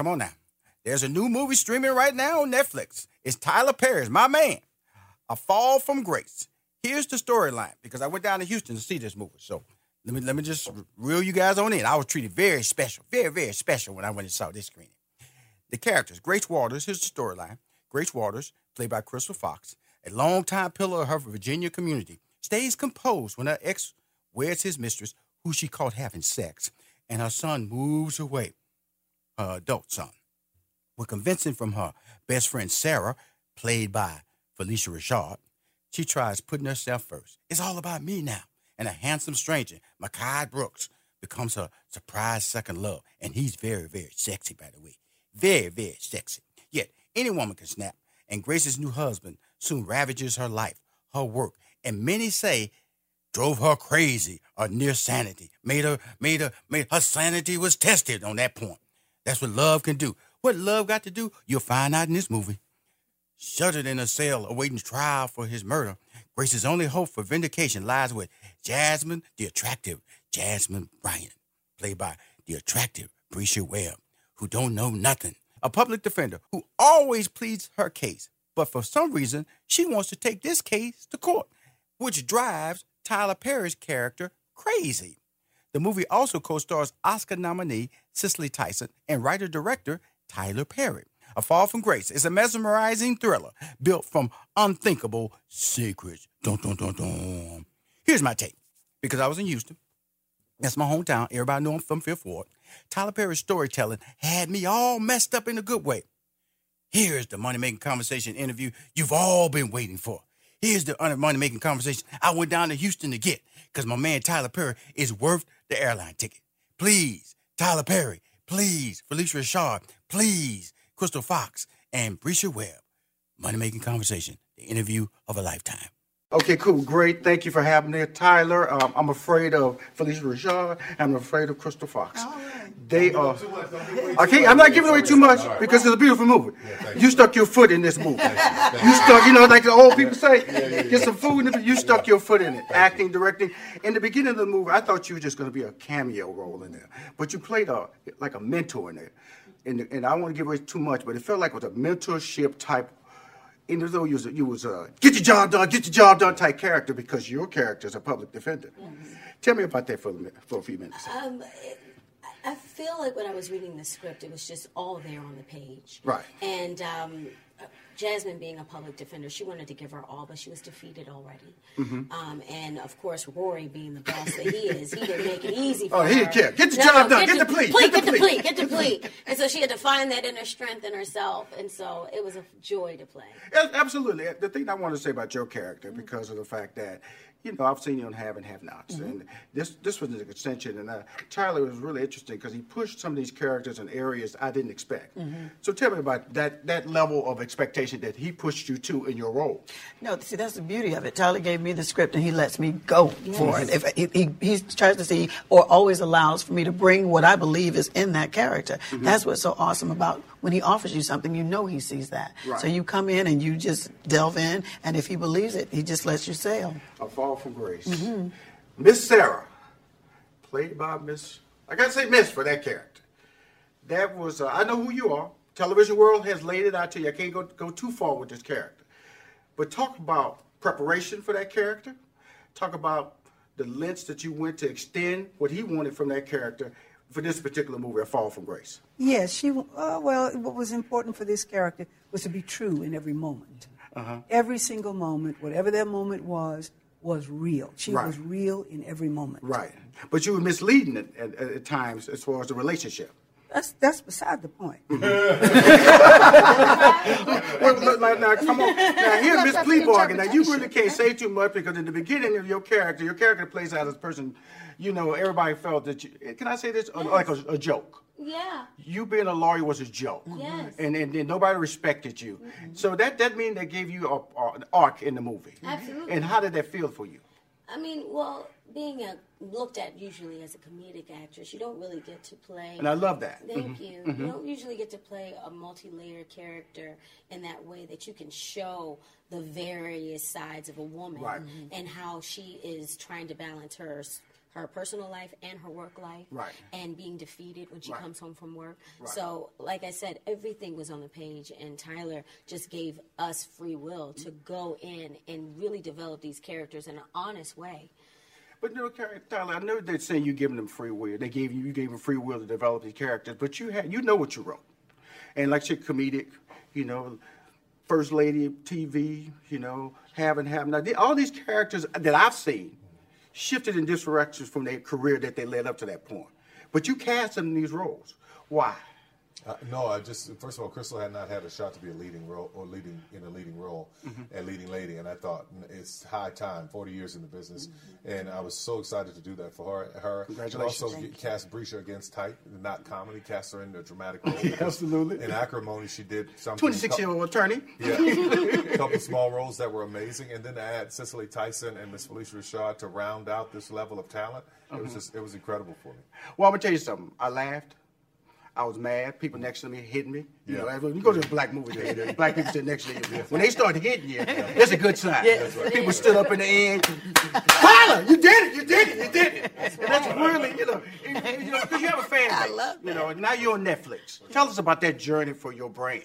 Come on now. There's a new movie streaming right now on Netflix. It's Tyler Perry's My Man, A Fall from Grace. Here's the storyline because I went down to Houston to see this movie. So let me let me just reel you guys on in. I was treated very special, very very special when I went and saw this screening. The characters: Grace Waters. Here's the storyline. Grace Waters, played by Crystal Fox, a longtime pillar of her Virginia community, stays composed when her ex weds his mistress, who she caught having sex, and her son moves away her adult son. With convincing from her best friend Sarah, played by Phylicia Rashad, she tries putting herself first. It's all about me now. And a handsome stranger, Mehcad Brooks, becomes her surprise second love. And he's very, very sexy, by the way. Very, very sexy. Yet, any woman can snap. And Grace's new husband soon ravages her life, her work, and many say drove her crazy or near sanity. Made her, made her, made her sanity was tested on that point. That's what love can do. What love got to do, you'll find out in this movie. Shuttered in a cell awaiting trial for his murder, Grace's only hope for vindication lies with Jasmine, the attractive Jasmine Bryant, played by the attractive Bresha Webb, who don't know nothing. A public defender who always pleads her case, but for some reason, she wants to take this case to court, which drives Tyler Perry's character crazy. The movie also co stars Oscar nominee Cicely Tyson and writer director Tyler Perry. A Fall from Grace is a mesmerizing thriller built from unthinkable secrets. Dun, dun, dun, dun. Here's my take because I was in Houston. That's my hometown. Everybody know I'm from Fifth Ward. Tyler Perry's storytelling had me all messed up in a good way. Here's the money making conversation interview you've all been waiting for. Here's the money making conversation I went down to Houston to get because my man Tyler Perry is worth the airline ticket. Please, Tyler Perry. Please, Phylicia Rashad. Please, Crystal Fox and Bresha Webb. Money making conversation, the interview of a lifetime. Okay, cool, great. Thank you for having me, Tyler. Um, I'm afraid of Phylicia Rashad. I'm afraid of Crystal Fox. They are. Okay, I'm not giving away too much because it's a beautiful movie. You stuck your foot in this movie. You stuck, you know, like the old people say, get some food in it. You stuck your foot in it. Acting, directing. In the beginning of the movie, I thought you were just going to be a cameo role in there, but you played a like a mentor in there. And, and I don't want to give away too much, but it felt like it was a mentorship type even though you was, you was a get your job done, get your job done type character because your character is a public defender. Mm-hmm. Tell me about that for a, minute, for a few minutes. Um, it, I feel like when I was reading the script, it was just all there on the page. Right. And um, Jasmine being a public defender, she wanted to give her all, but she was defeated already. Mm-hmm. Um, and of course, Rory being the boss that he is, he didn't make it easy for Oh, he her. didn't care. Get the job done. Get the plea. Plea, Get the get the plea. plea. Get the plea. And so she had to find that inner strength in herself. And so it was a joy to play. Absolutely. The thing I want to say about your character, because of the fact that, you know, I've seen you on Have and Have Nots, and this this was an extension. And uh, Tyler was really interesting because he pushed some of these characters in areas I didn't expect. So tell me about that that level of expectation that he pushed you to in your role. No, see, that's the beauty of it. Tyler gave me the script and he lets me go for it. If he, he, he tries to see or always allows for me to bring what I believe is in that character. That's what's so awesome about when he offers you something, you know he sees that. Right. So you come in and you just delve in, and if he believes it, he just lets you sail. A Fall from Grace. Miss Sarah, played by Miss, I gotta say Miss for that character. That was, uh, I know who you are. Television world has laid it out to you. I can't go, go too far with this character. But talk about preparation for that character. Talk about the lengths that you went to extend what he wanted from that character for this particular movie, A Fall from Grace. Yes, she. Uh, well, what was important for this character was to be true in every moment. Uh-huh. Every single moment, whatever that moment was, was real. She Right. was real in every moment. Right. But you were misleading at, at, at times as far as the relationship. That's that's beside the point. Well, look, like, now, come on. Now, here, Miss Pleabarger, now, you really can't say too much because in the beginning of your character, your character plays out as a person, you know, everybody felt that you, can I say this? Uh, Like a, a joke. Yeah. You being a lawyer was a joke. Yes. And, and, and nobody respected you. So that, that means they gave you a, a, an arc in the movie. Absolutely. And how did that feel for you? I mean, well, being a looked at usually as a comedic actress, you don't really get to play. And I love that. Thank mm-hmm. you. You mm-hmm. don't usually get to play a multi-layered character in that way that you can show the various sides of a woman Right. Mm-hmm. and how she is trying to balance her her personal life and her work life Right. and being defeated when she Right. comes home from work. Right. So, like I said, everything was on the page and Tyler just gave us free will to mm. go in and really develop these characters in an honest way. But no, Tyler, I know they're saying you giving them free will. They gave you you gave them free will to develop these characters, but you had you know what you wrote, and like you're comedic, you know, first lady of TV, you know, have and have. All these characters that I've seen shifted in directions from their career that they led up to that point. But you cast them in these roles. Why? Uh, no, I just first of all, Crystal had not had a shot to be a leading role or leading in a leading role Mm-hmm. and leading lady, and I thought it's high time. Forty years in the business, and I was so excited to do that for her. Her Congratulations. And also get- cast Bresha against Type, not comedy. Cast her in a dramatic role. Absolutely. In acrimony, she did something. Twenty-six year old attorney. Yeah, a couple small roles that were amazing, and then to add Cicely Tyson and Miss Phylicia Rashad to round out this level of talent, it Uh-huh. was just it was incredible for me. Well, I'm gonna tell you something. I laughed. I was mad. People next to me hitting me. You Yeah. know, you go to a black movie, theater, the black people sit next to you. When they start hitting you, that's a good sign. People stood up in the end. Tyler, you did it! You did it! You did it! And that's really, you know, you know, because you have a fan base. I love You know, now you're on Netflix. Tell us about that journey for your brand.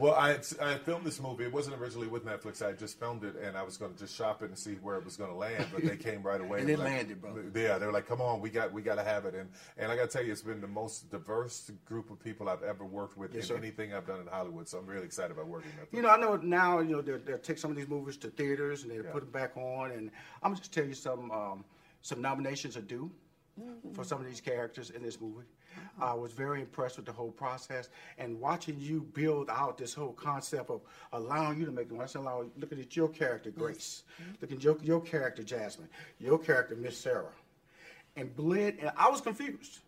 Well, I had, I had filmed this movie. It wasn't originally with Netflix. I just filmed it, and I was going to just shop it and see where it was going to land. But they came right away. And it like- landed, bro. Yeah, they were like, "Come on, we got we got to have it." And and I got to tell you, it's been the most diverse group of people I've ever worked with Yes, in sir. anything I've done in Hollywood. So I'm really excited about working with them. You know, I know now, you know, they'll, they'll take some of these movies to theaters and they'll put them back on. And I'm just tell you some um, some nominations are due for some of these characters in this movie. I was very impressed with the whole process and watching you build out this whole concept of allowing you to make them. I said, allow, looking at your character, Grace, looking at your, your character, Jasmine, your character, Miss Sarah, and blend. And I was confused.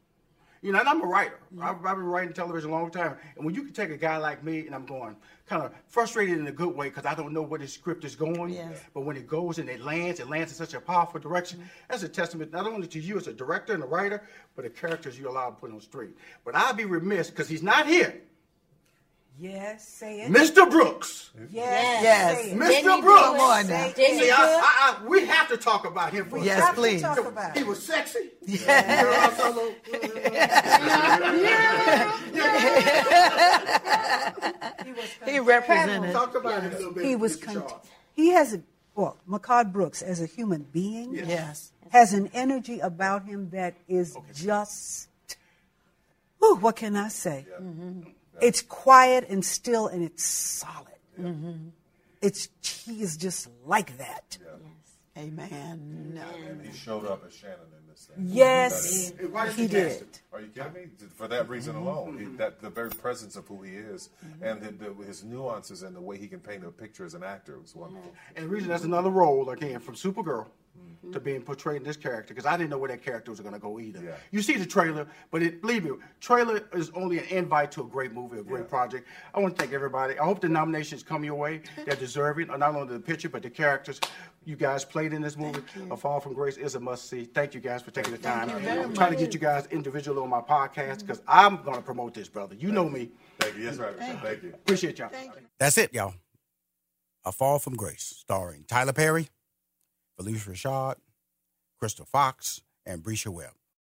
You know, and I'm a writer. I've, I've been writing television a long time. And when you can take a guy like me, and I'm going kind of frustrated in a good way because I don't know where the script is going. Yes. But when it goes and it lands, it lands in such a powerful direction. Mm-hmm. That's a testament not only to you as a director and a writer, but the characters you allow to put on the screen. But I'd be remiss because he's not here. Yes, say it. Mr. Brooks. Yes, Yes. say. Mr. Didn't he do Brooks. Come on now. See, I. I, I, we have to talk about him for a Yes, Have please. talk about He was sexy. Yeah. He represented. Talk about it a little bit. He was Mr. cont- he has a well, Mehcad Brooks as a human being Yes. has an energy about him that is just. Whew, what can I say? Mm-hmm. It's quiet and still, and it's solid. Mm-hmm. It's he is just like that. Amen. And he showed up as Shannon in this thing. Yes, Why did he you did. Are you kidding me? For that reason mm-hmm. alone, he, mm-hmm. that the very presence of who he is and the, the, his nuances and the way he can paint a picture as an actor was wonderful. And the reason that's another role, again, from Supergirl to being portrayed in this character, because I didn't know where that character was going to go either. Yeah. You see the trailer, but it, believe me, trailer is only an invite to a great movie, a great Yeah. project. I want to thank everybody. I hope the nominations come your way. They're deserving, uh, not only the picture, but the characters you guys played in this movie. A Fall from Grace is a must see. Thank you guys for taking the time. I'm trying to get you guys individually on my podcast because I'm going to promote this, brother. You know me. Thank you. Yes, right. Thank you. Appreciate y'all. Thank you. That's it, y'all. A Fall from Grace, starring Tyler Perry, Phylicia Rashad, Crystal Fox, and Bresha Webb.